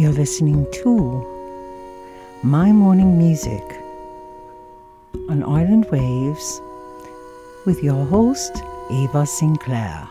You're listening to My Morning Music on Island Waves with your host, Ava St. Clair.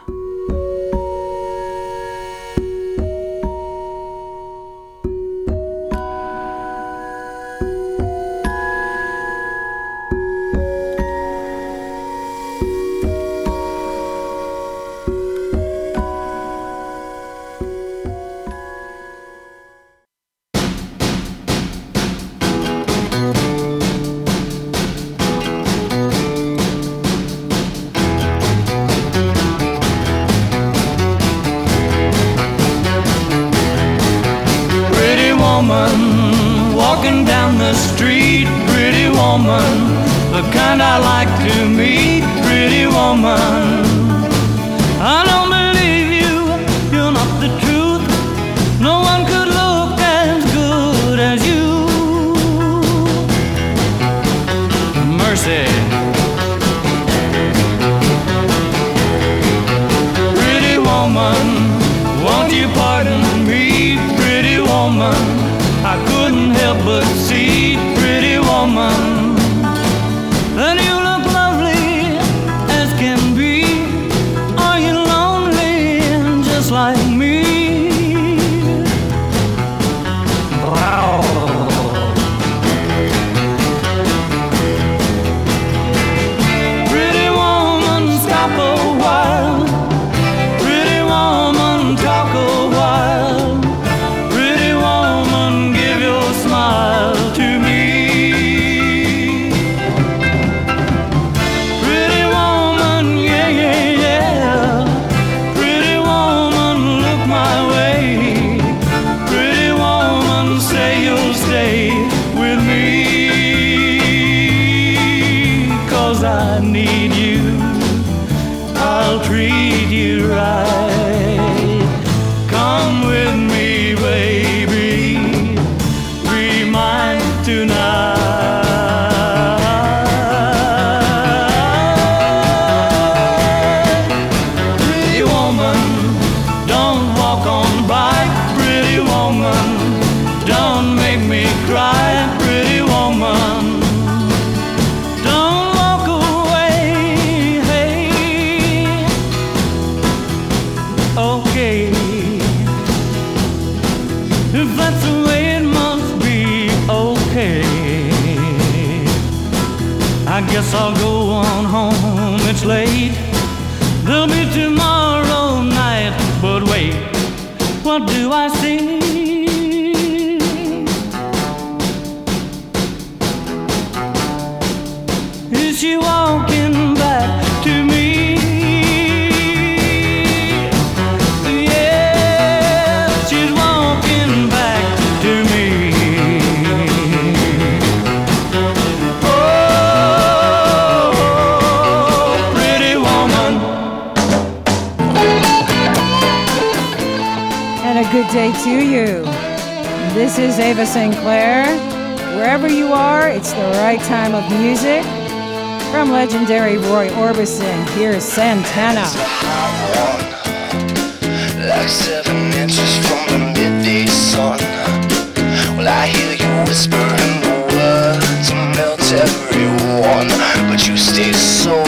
Orbison, here's Santana. Like seven inches from the midday sun. Well, I hear you whispering the words melt everyone, but you stay so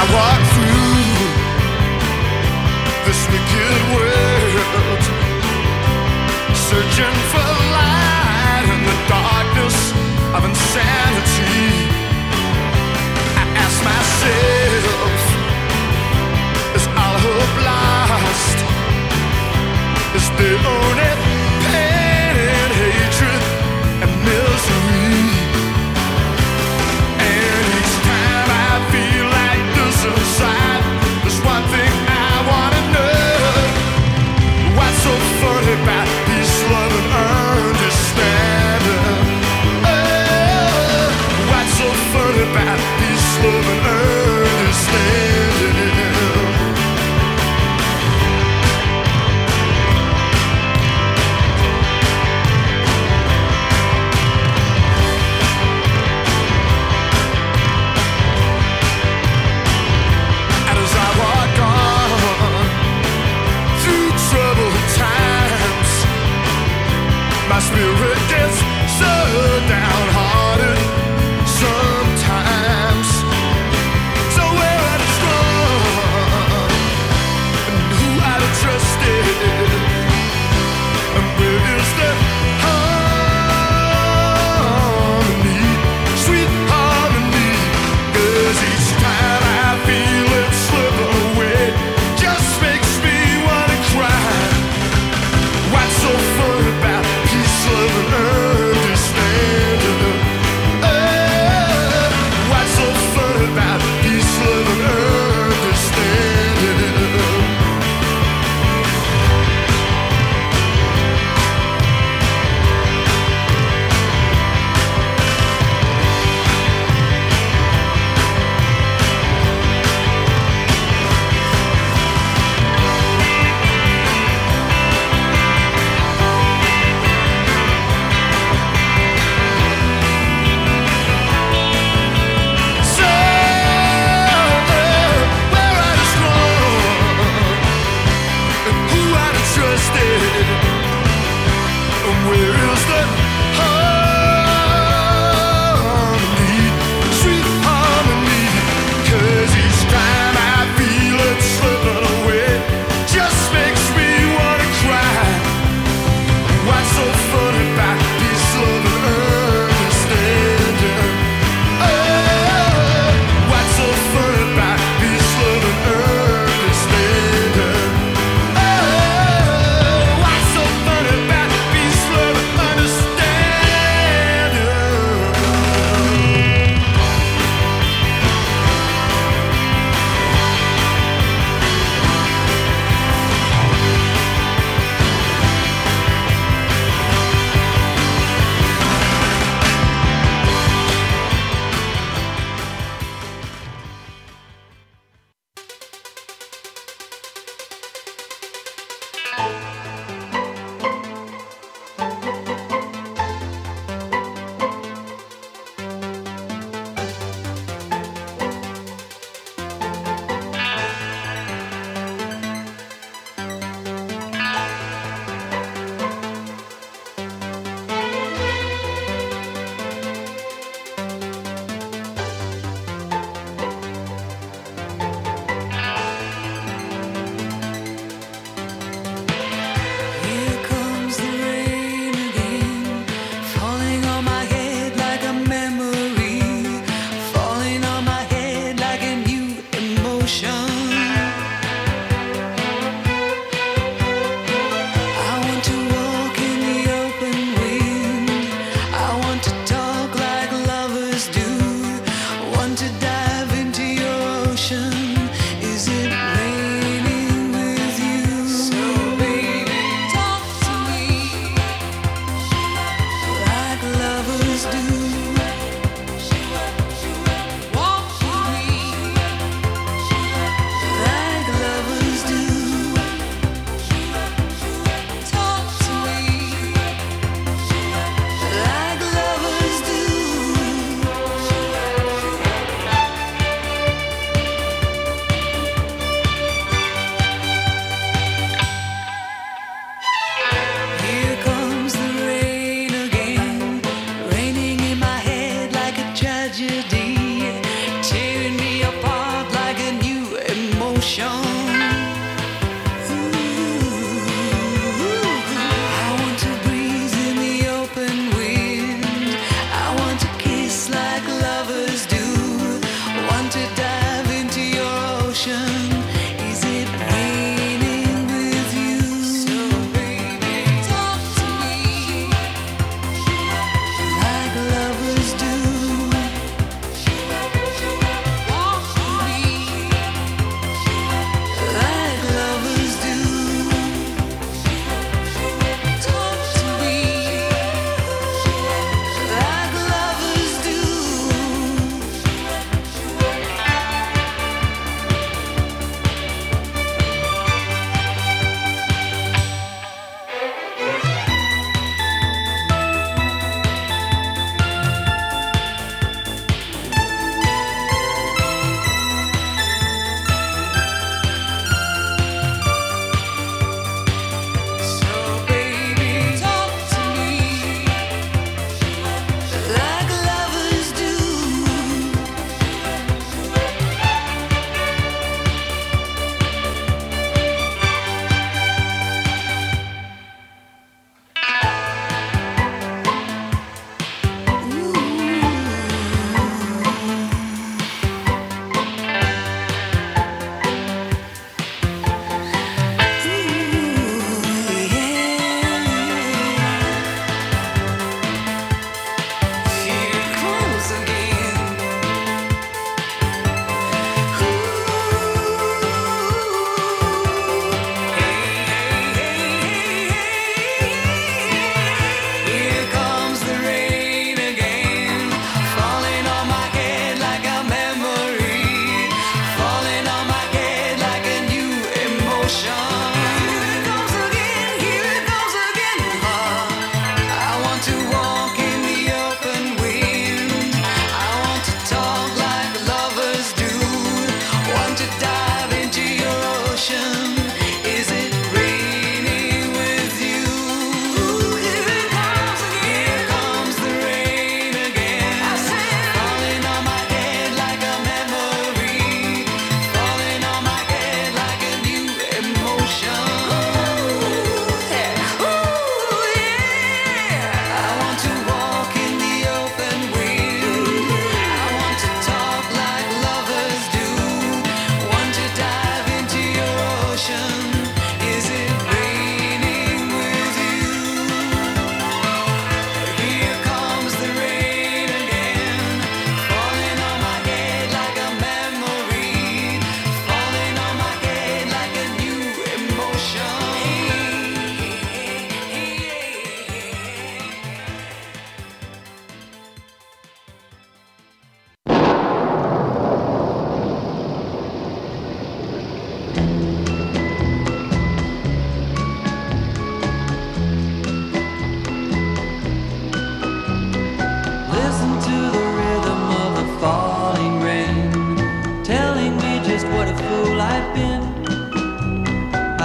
I walk through this wicked world, searching for light in the darkness of insanity. I ask myself, is all hope lost? Is the only about spirit gets so downhearted.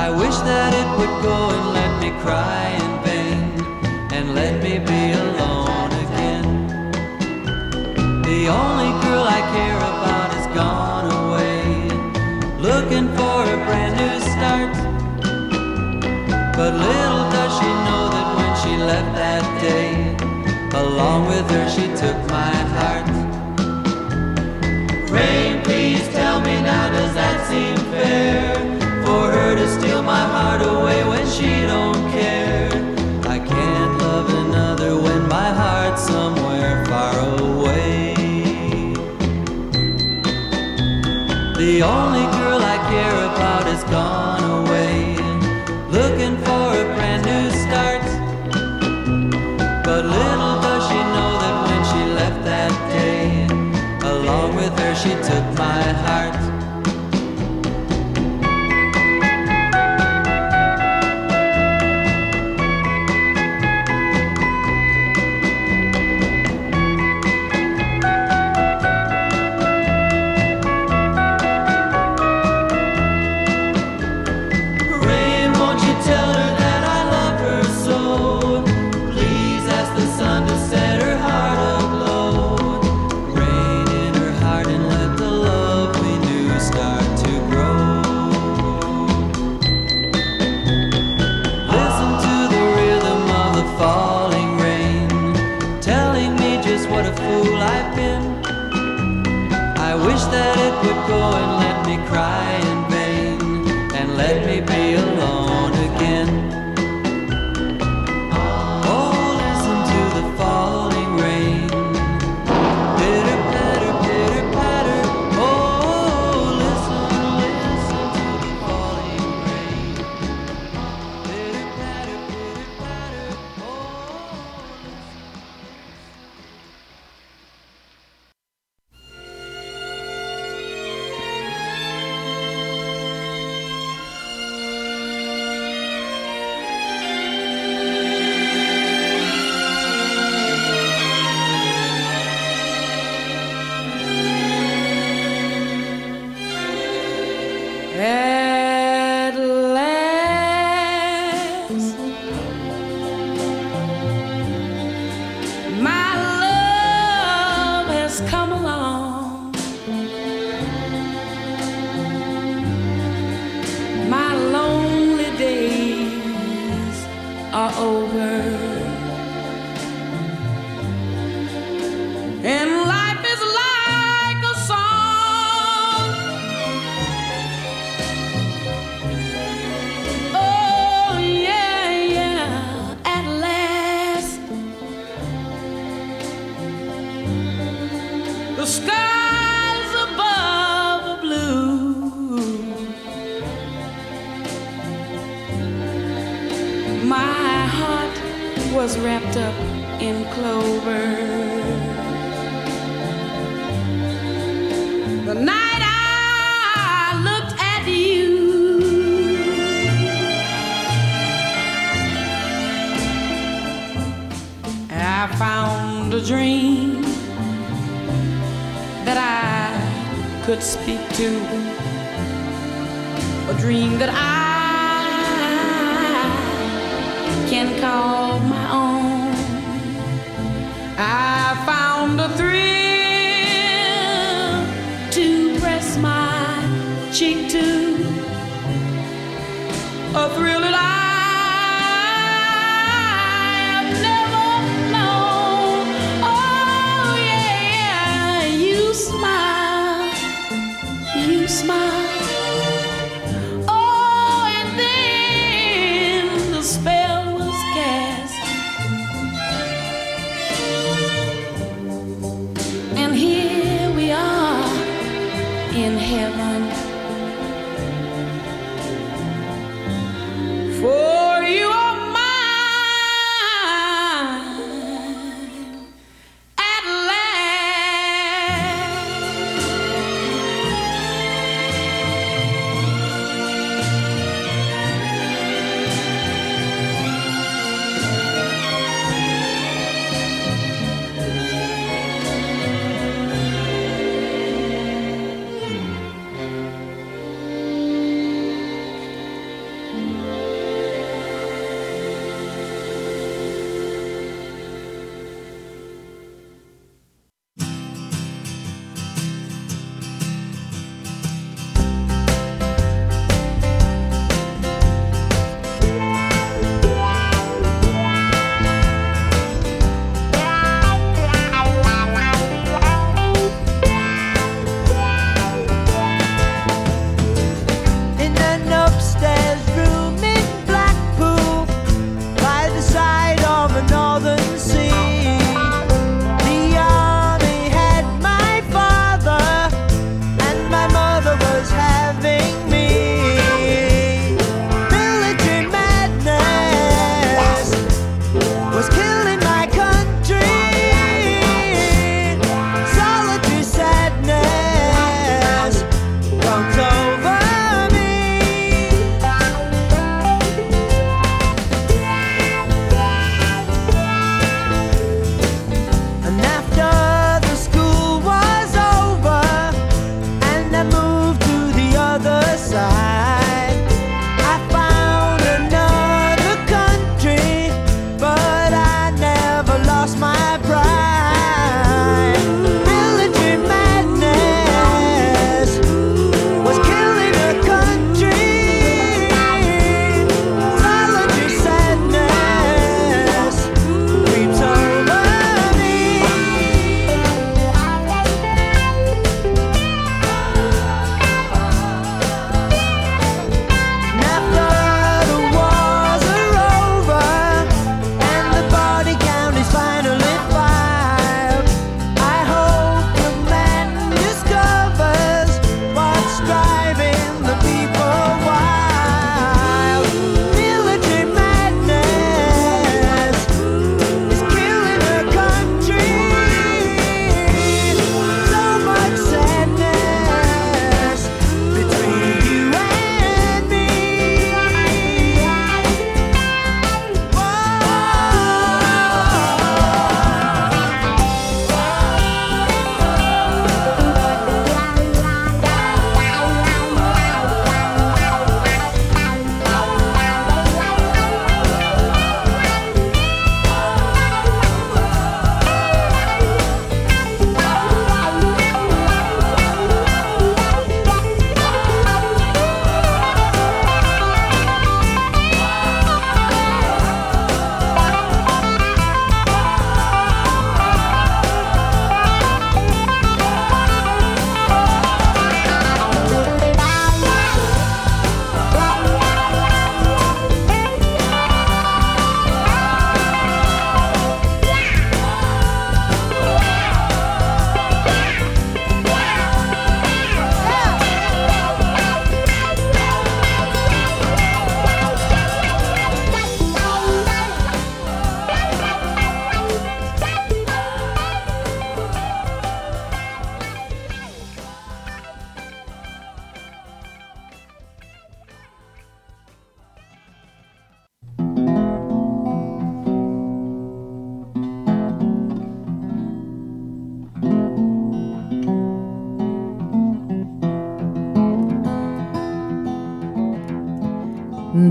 I wish that it would go and let me cry in vain and let me be alone again. The only girl I care about is gone away, looking for a brand new start. But little does she know that when she left that day, along with her she took my heart. steal my heart away when she don't care. I can't love another when my heart's somewhere far away. The only girl I care about is gone.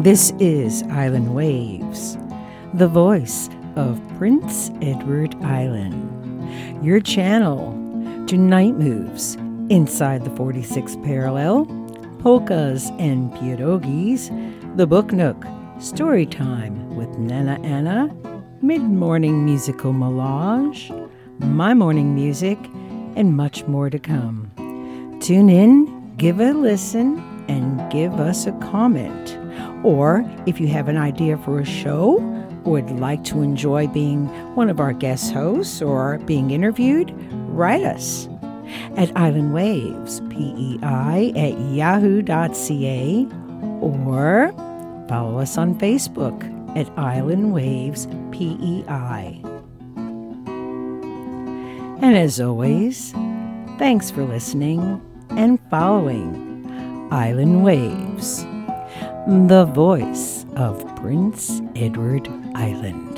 This is Island Waves, the voice of Prince Edward Island, your channel to night moves inside the 46th parallel, polkas and pierogies, the Book Nook, story time with Nana Anna, mid morning musical melange, my morning music, and much more to come. Tune in, give a listen, and give us a comment. Or if you have an idea for a show, would like to enjoy being one of our guest hosts or being interviewed, write us at Island Waves, PEI at yahoo.ca, or follow us on Facebook at Island Waves PEI. And as always, thanks for listening and following Island Waves, the voice of Prince Edward Island.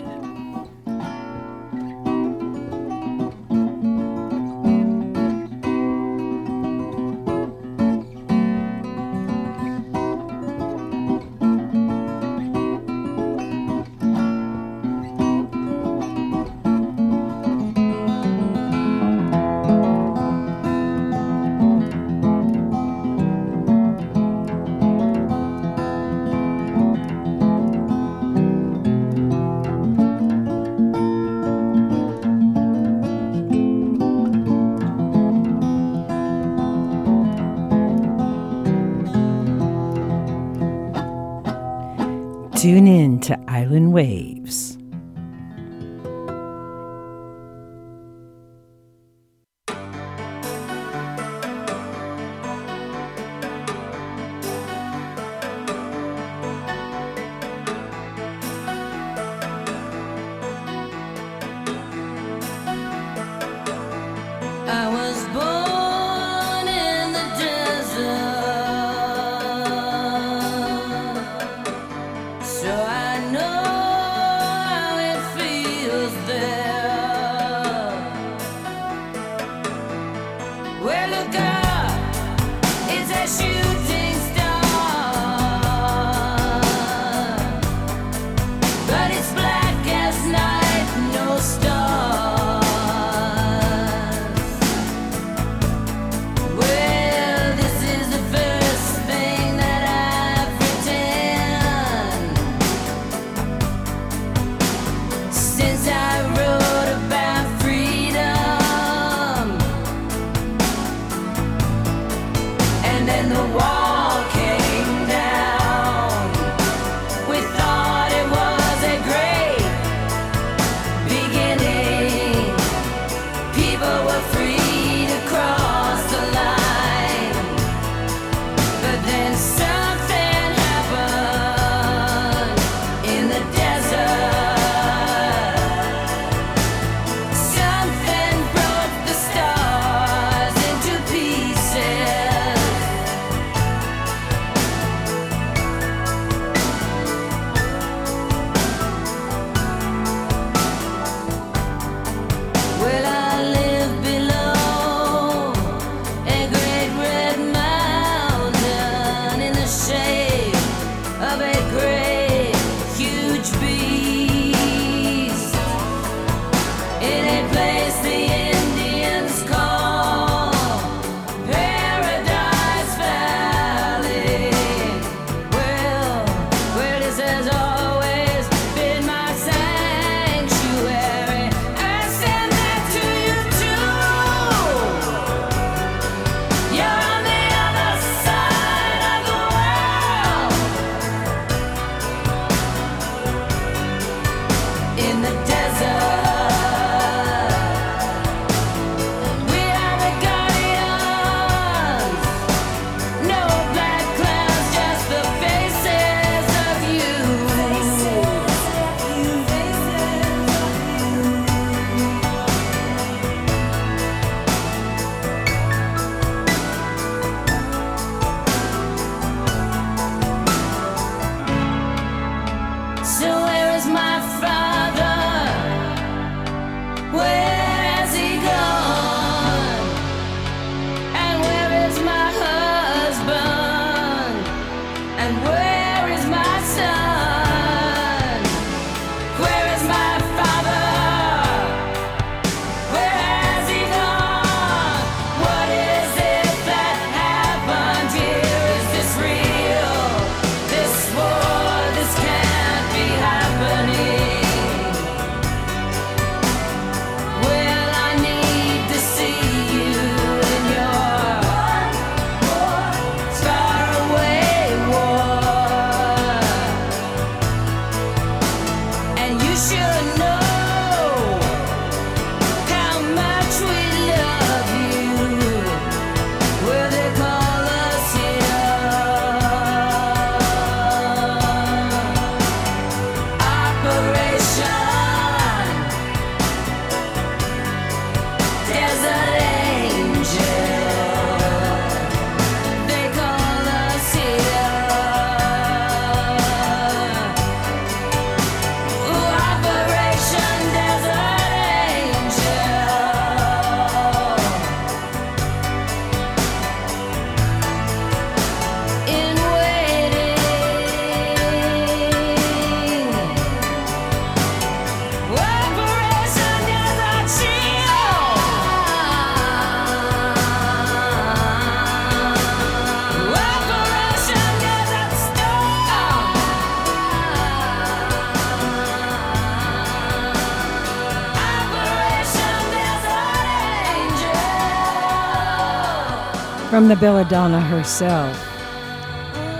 from the belladonna herself,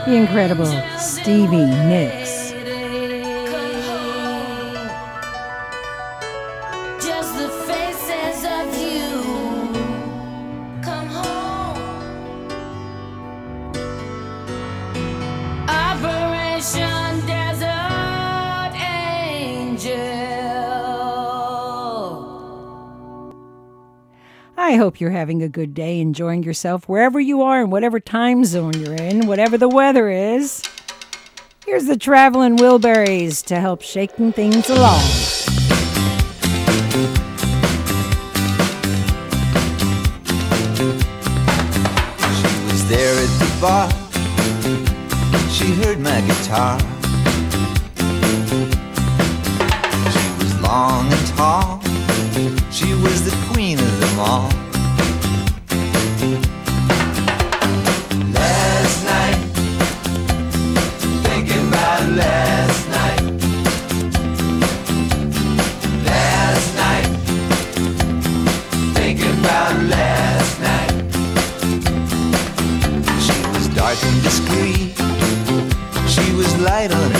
the incredible Stevie Nicks. I hope you're having a good day, enjoying yourself wherever you are and whatever time zone you're in, whatever the weather is. Here's the Traveling Wilburys to help shaking things along. She was there at the bar. She heard my guitar. She was long and tall. She was the queen of them all. and discreet. She was light on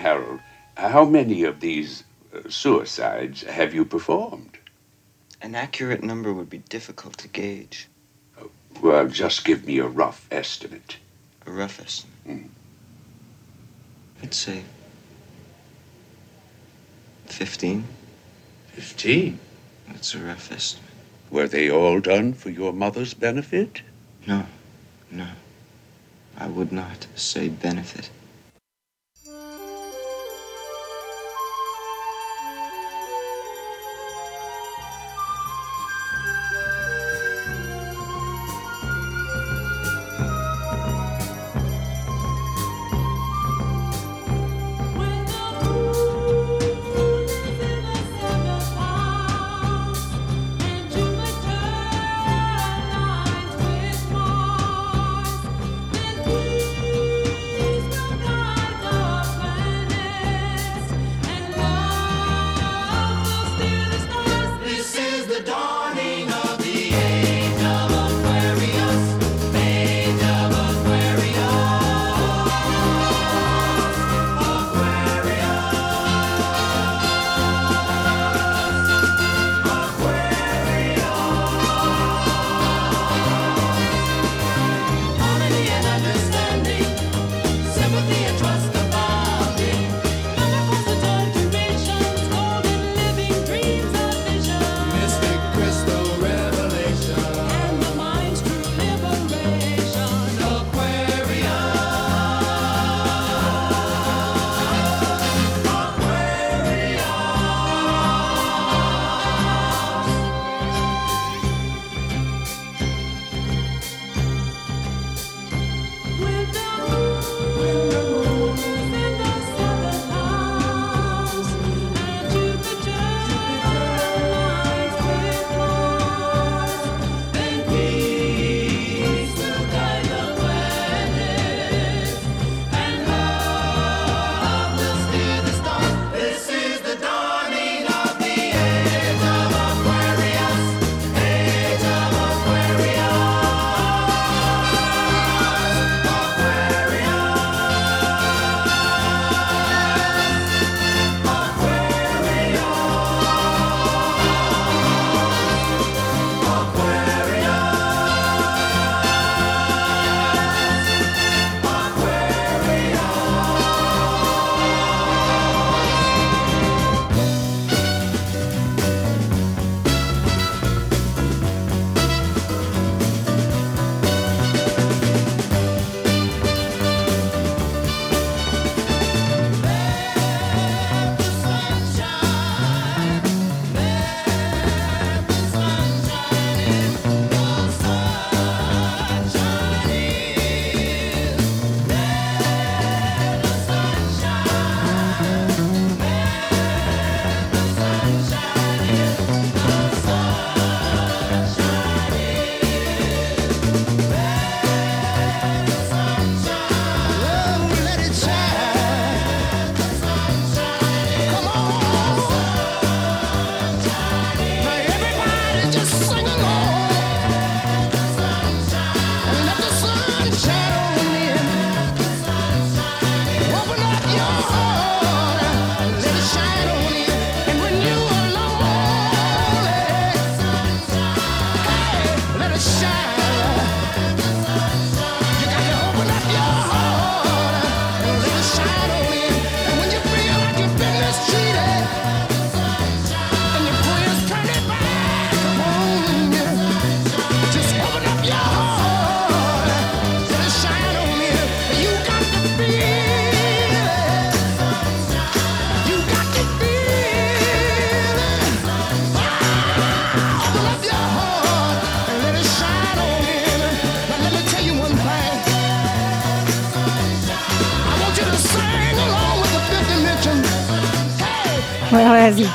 Harold, how many of these uh, suicides have you performed? An accurate number would be difficult to gauge. Well, just give me a rough estimate. A rough estimate. Hmm. I'd say 15. Fifteen. That's a rough estimate. Were they all done for your mother's benefit? No, no. I would not say benefit.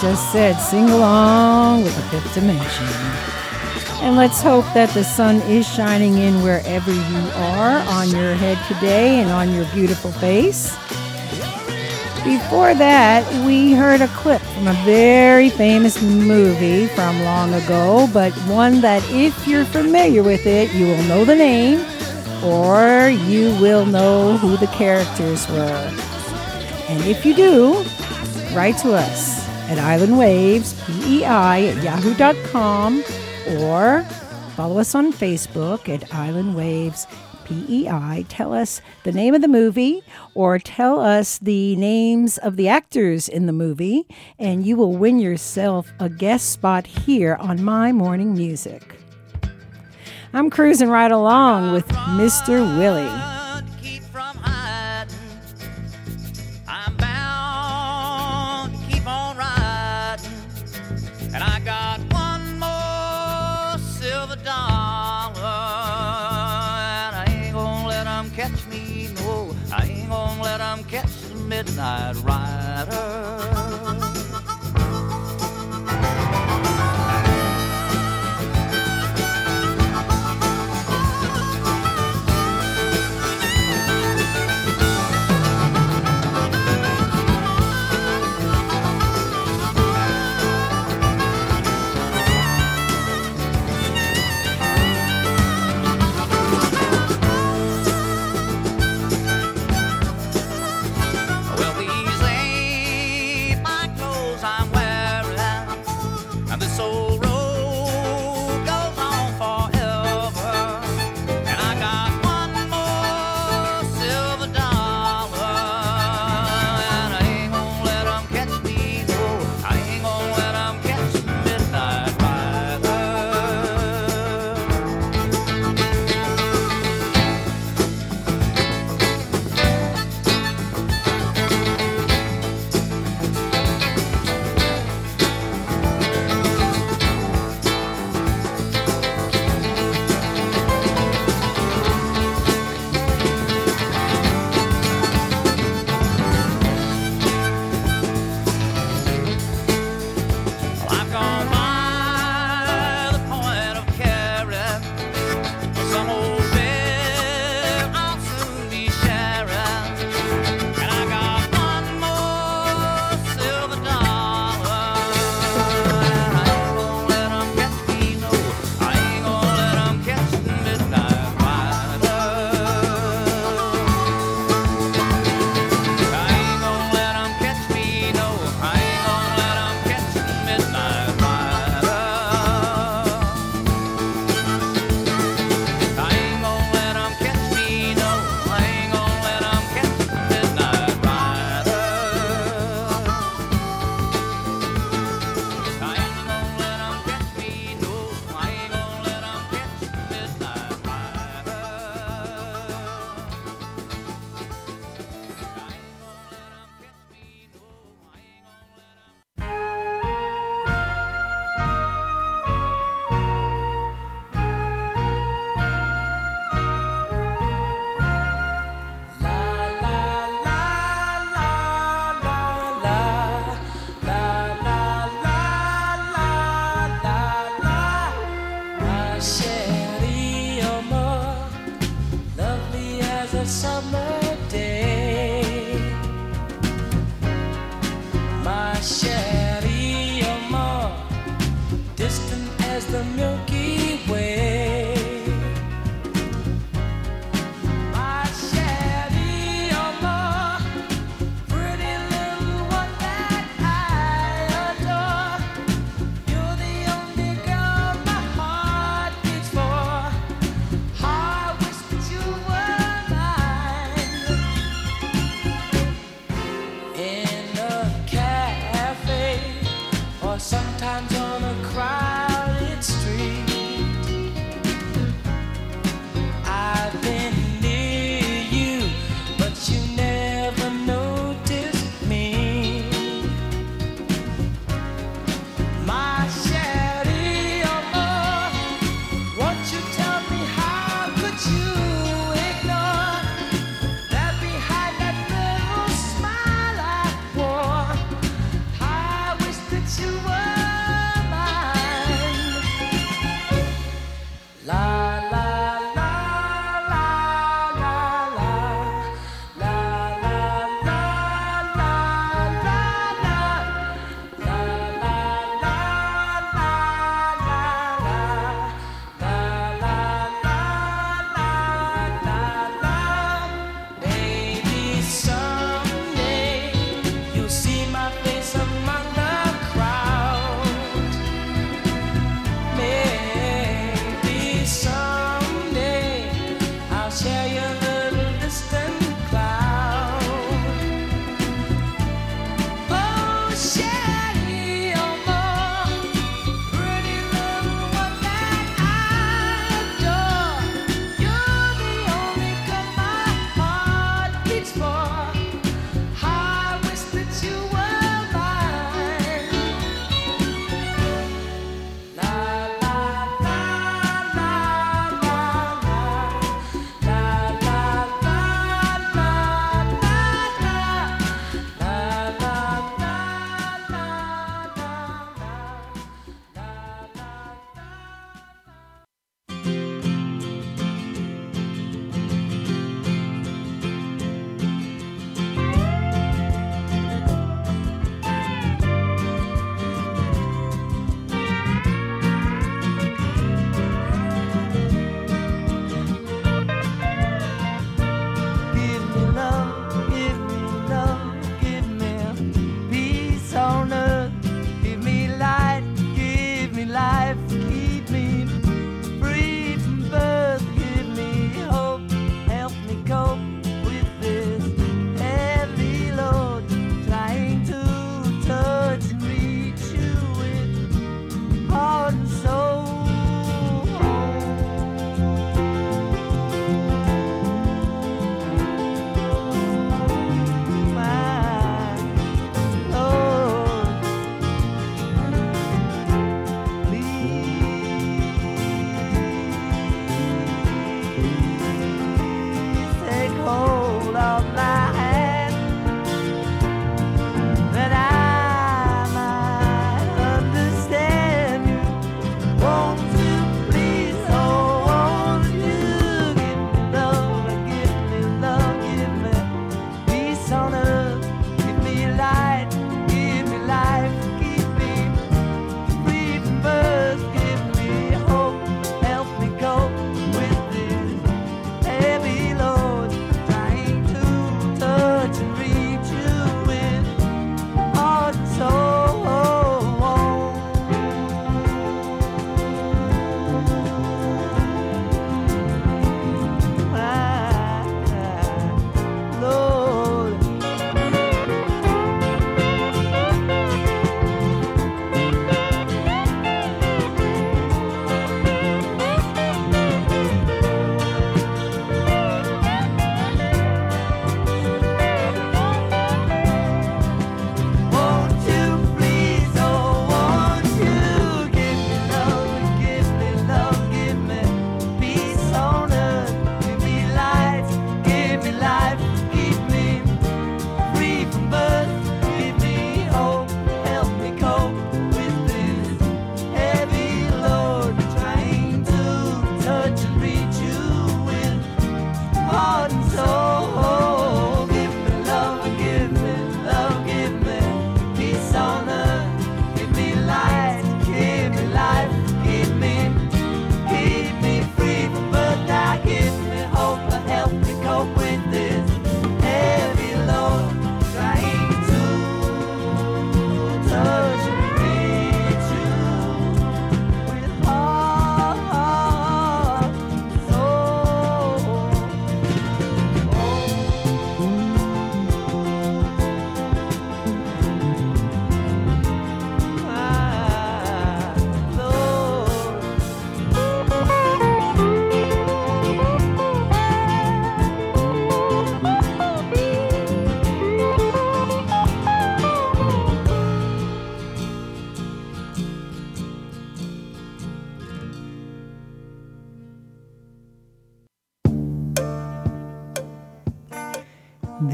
just said, sing along with the fifth dimension. And let's hope that the sun is shining in wherever you are on your head today and on your beautiful face. Before that, we heard a clip from a very famous movie from long ago, but one that if you're familiar with it, you will know the name or you will know who the characters were. And if you do, write to us at islandwavespei at yahoo.com or follow us on Facebook at Island Waves PEI. Tell us the name of the movie or tell us the names of the actors in the movie, and you will win yourself a guest spot here on My Morning Music. I'm cruising right along with Mr. Willie. high rise.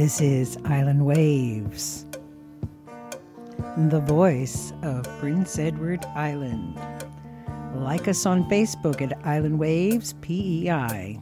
This is Island Waves, the voice of Prince Edward Island. Like us on Facebook at Island Waves PEI.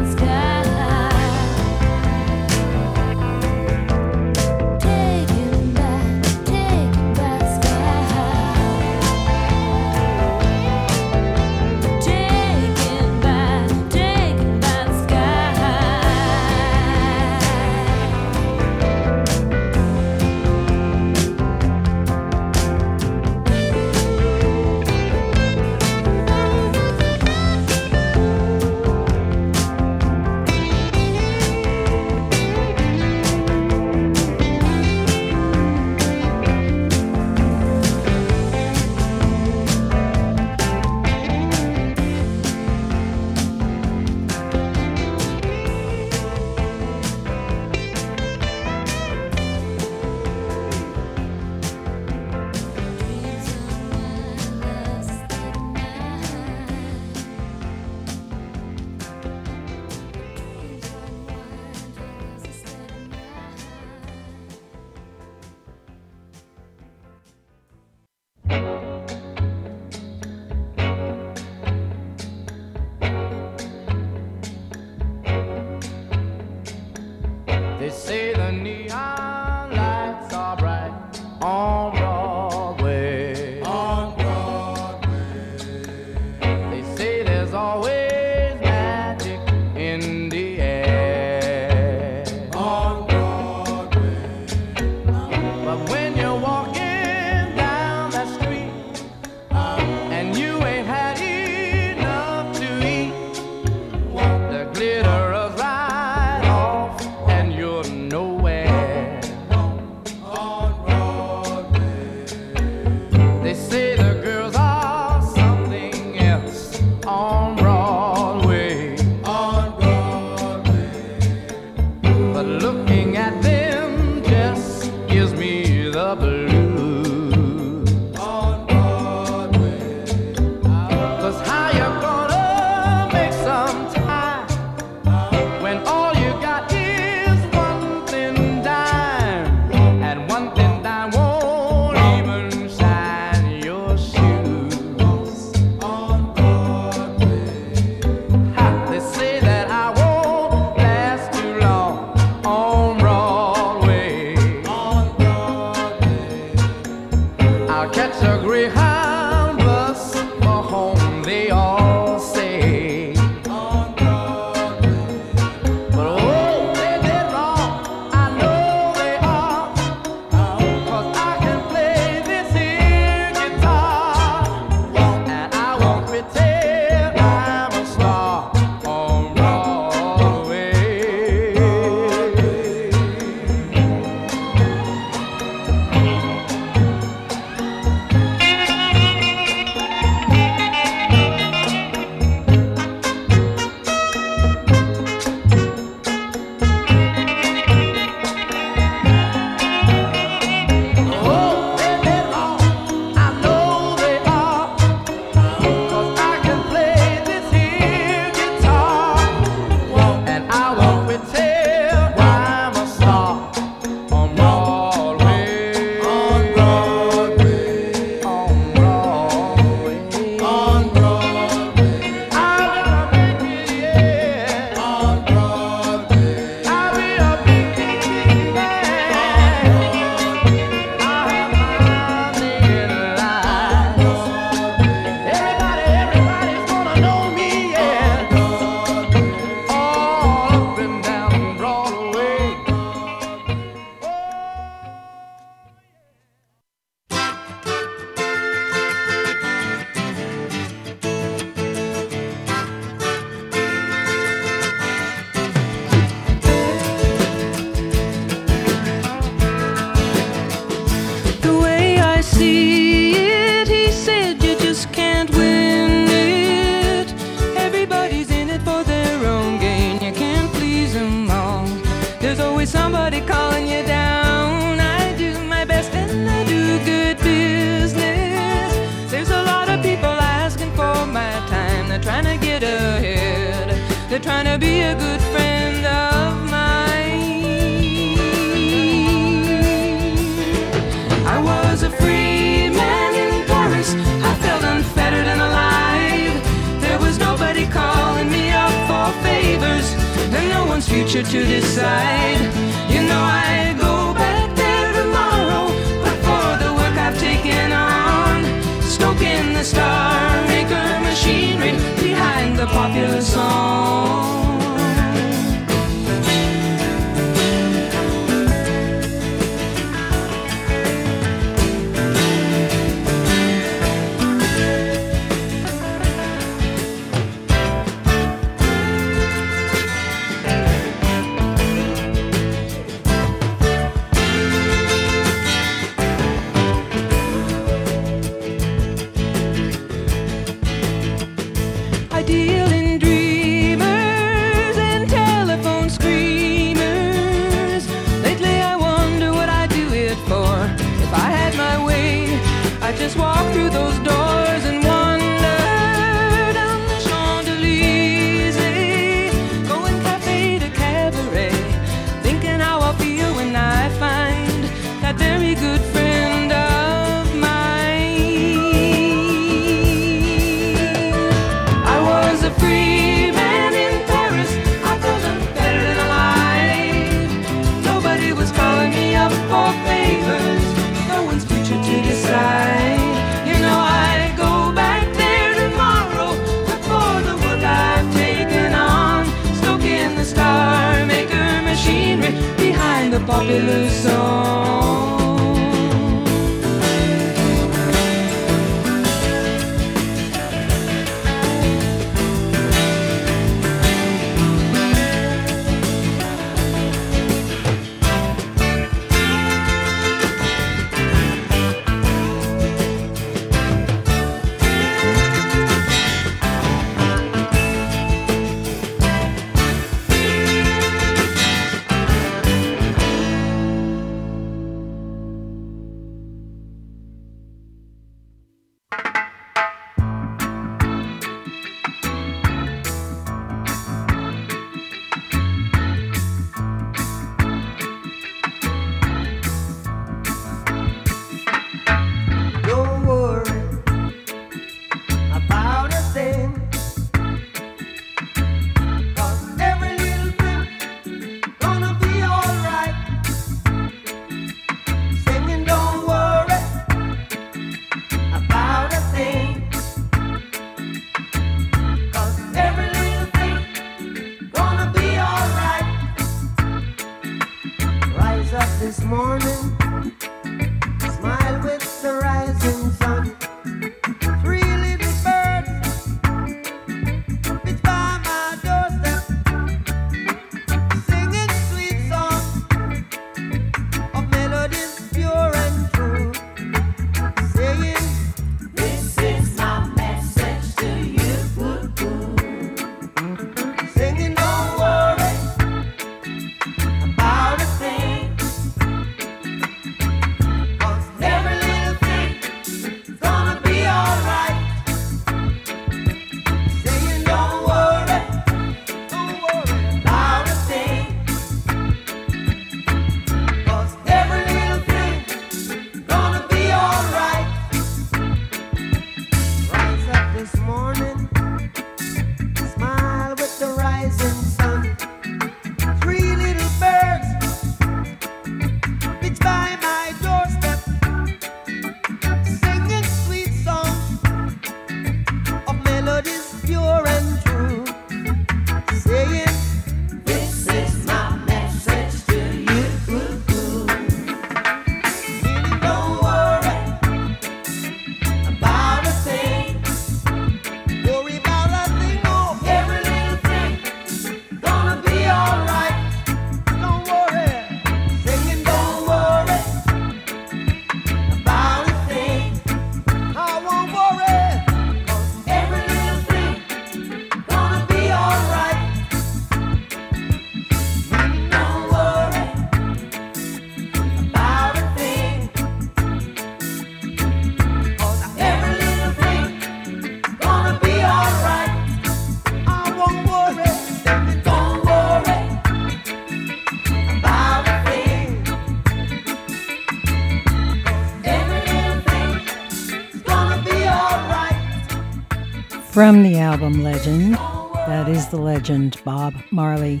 From the album Legend, that is the legend, Bob Marley.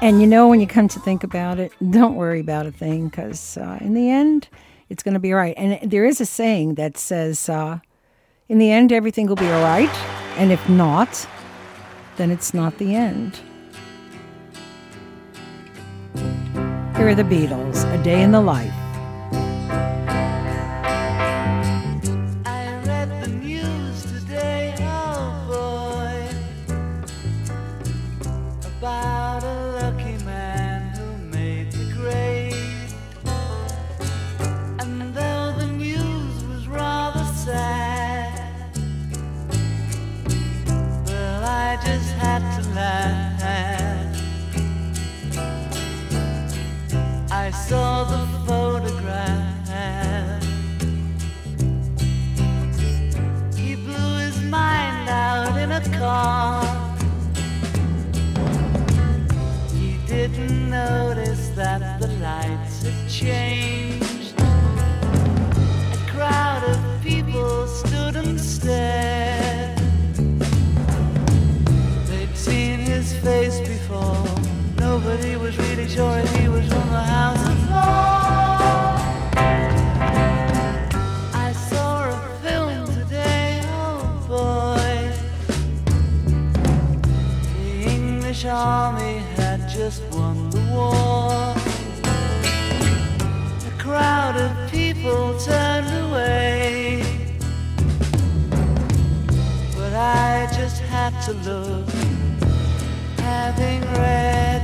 And you know, when you come to think about it, don't worry about a thing because uh, in the end, it's going to be all right. And there is a saying that says, uh, in the end, everything will be all right. And if not, then it's not the end. Here are the Beatles, A Day in the Life. To look, having read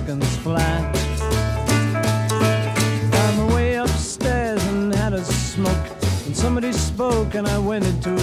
seconds flat. Found my way upstairs and had a smoke. And somebody spoke and I went into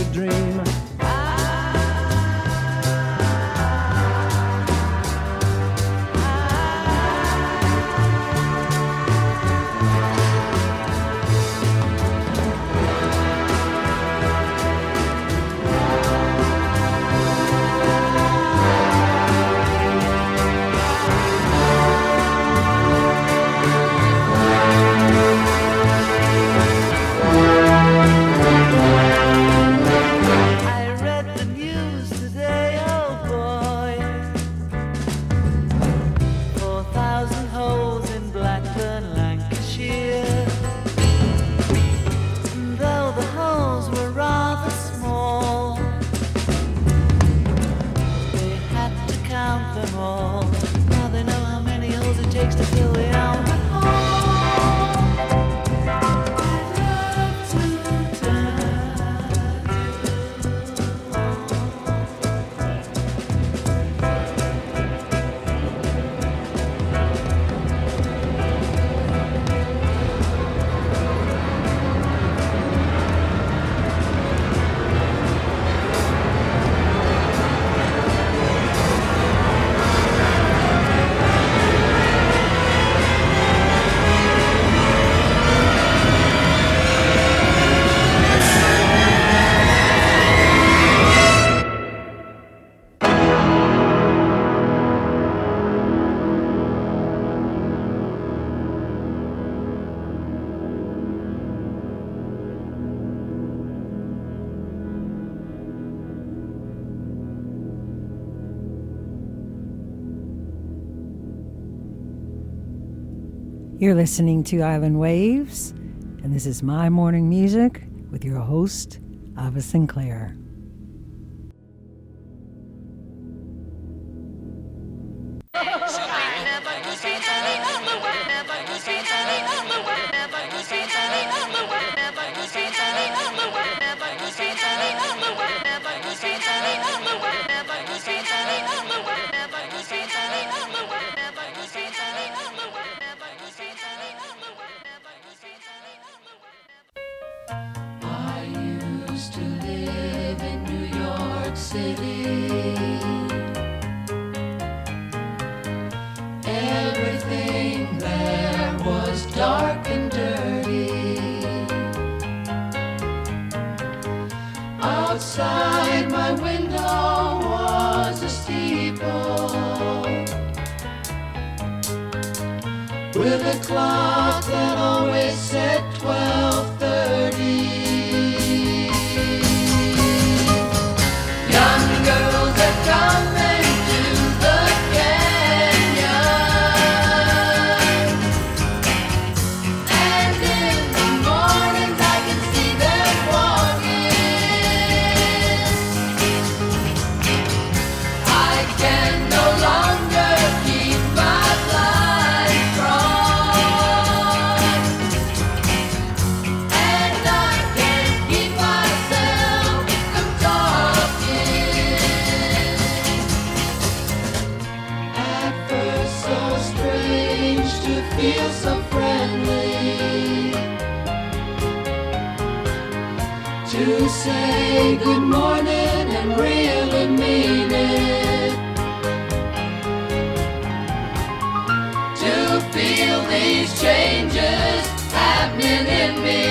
You're listening to Island Waves, and this is my morning music with your host, Ava St. Clair. these changes happening in me.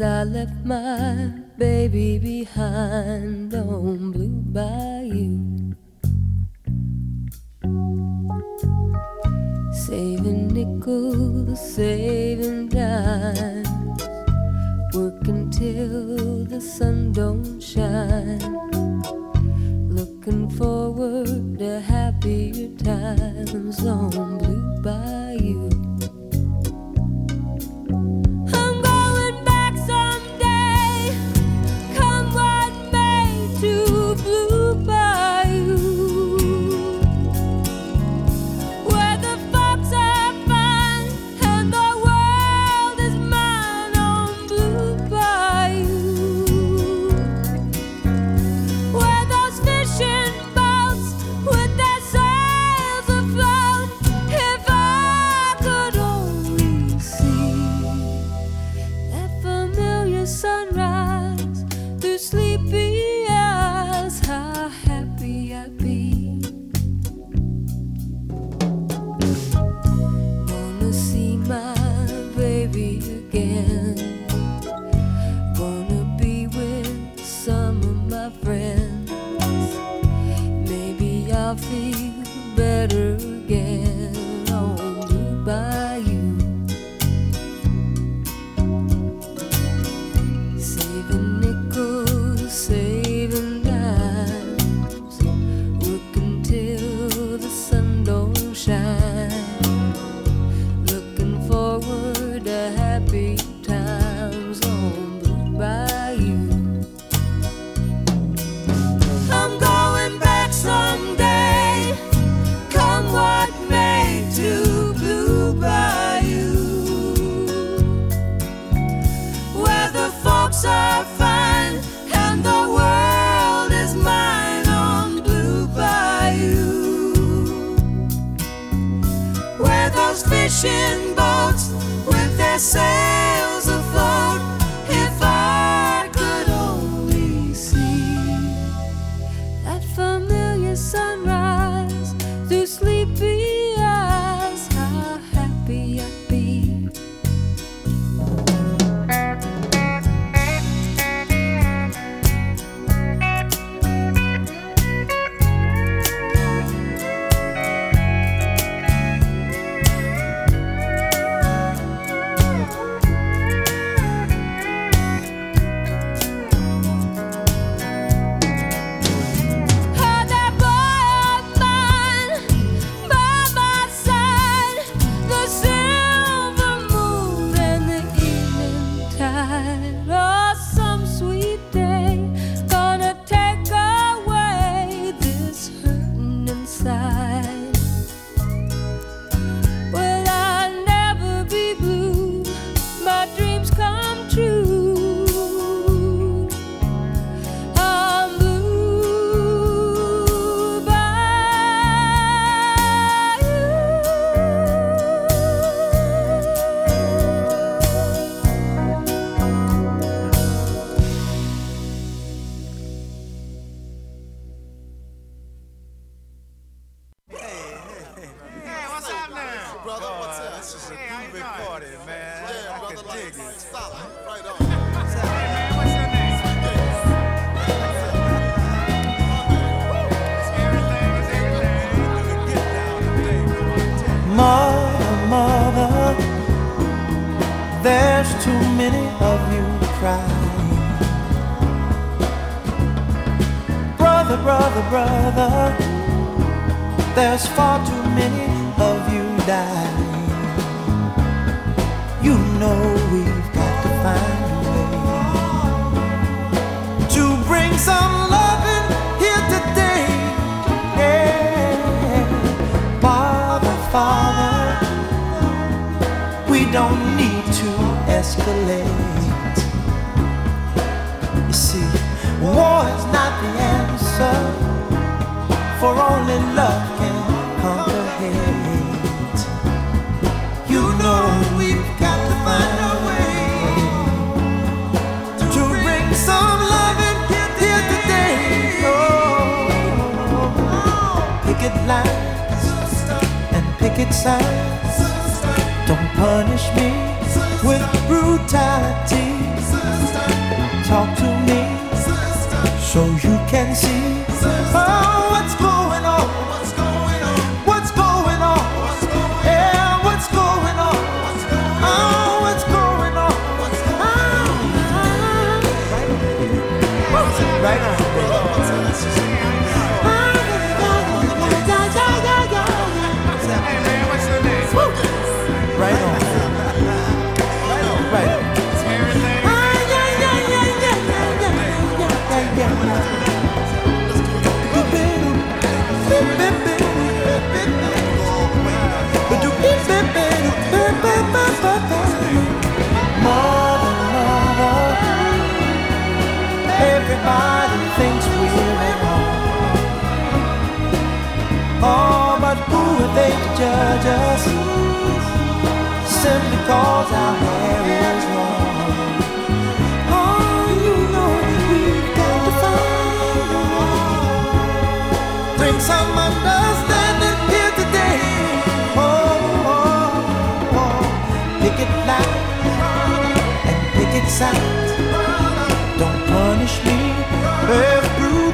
I left my baby behind. On Blue Bayou, saving nickels, saving dimes, working till the sun don't shine, looking forward to happier times. On Blue Bayou.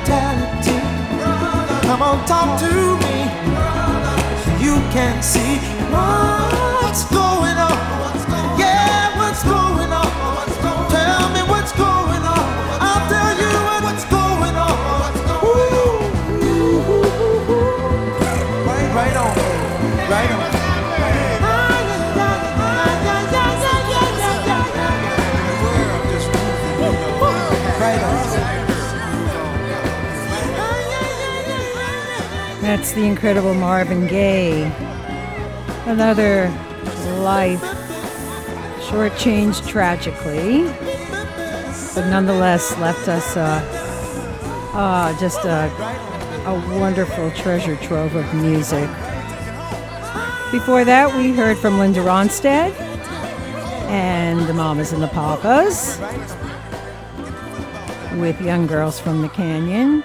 mentality. Come on, talk to me. You can see what's going on. That's the incredible Marvin Gaye. Another life shortchanged tragically, but nonetheless left us uh, uh, just a, a wonderful treasure trove of music. Before that, we heard from Linda Ronstadt and the Mamas and the Papas with Young Girls from the Canyon.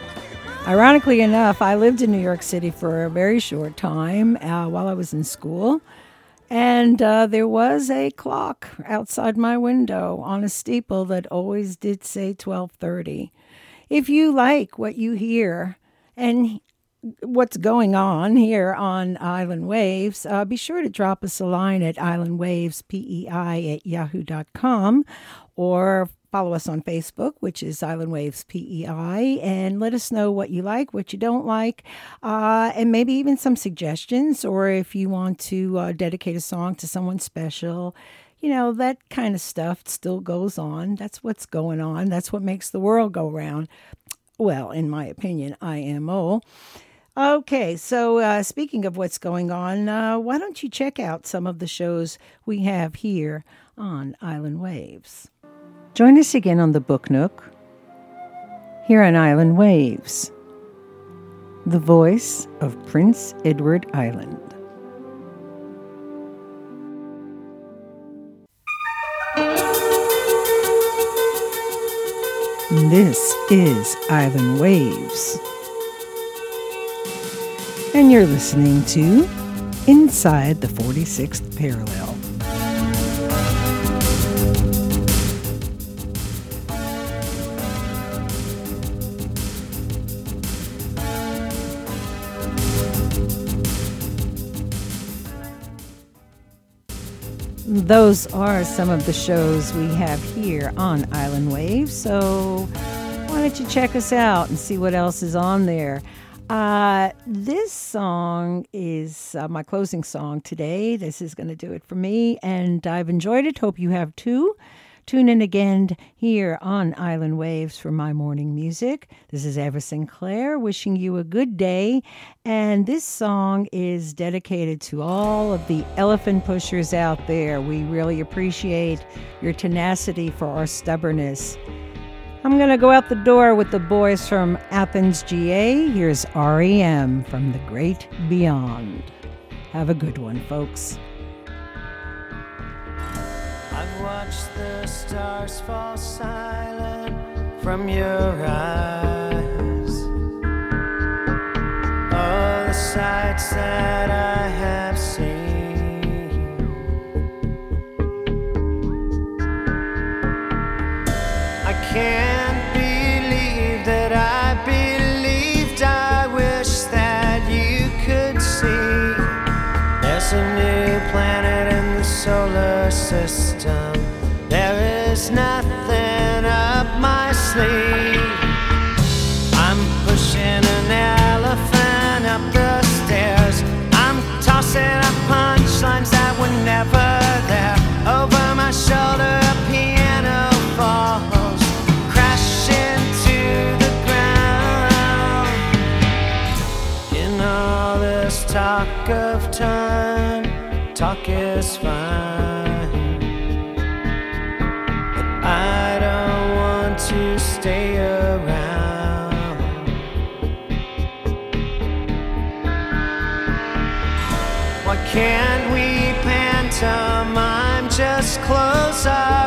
Ironically enough, I lived in New York City for a very short time uh, while I was in school. And uh, there was a clock outside my window on a steeple that always did say 1230. If you like what you hear and what's going on here on Island Waves, uh, be sure to drop us a line at islandwavespei at yahoo.com or follow us on Facebook, which is Island Waves PEI, and let us know what you like, what you don't like, uh, and maybe even some suggestions, or if you want to uh, dedicate a song to someone special. You know, that kind of stuff still goes on. That's what's going on. That's what makes the world go round. Well, in my opinion, IMO. Okay, so uh, speaking of what's going on, uh, why don't you check out some of the shows we have here on Island Waves? Join us again on the Book Nook here on Island Waves, the voice of Prince Edward Island. This is Island Waves. And you're listening to Inside the 46th Parallel. Those are some of the shows we have here on Island Wave. So why don't you check us out and see what else is on there? Uh, this song is uh, my closing song today. This is going to do it for me, and I've enjoyed it. Hope you have too. Tune in again here on Island Waves for my morning music. This is Ava St. Clair wishing you a good day. And this song is dedicated to all of the elephant pushers out there. We really appreciate your tenacity for our stubbornness. I'm going to go out the door with the boys from Athens, GA. Here's REM from the Great Beyond. Have a good one, folks. I've the stars fall silent from your eyes. All the sights that I have seen. There is nothing up my sleeve. Just close our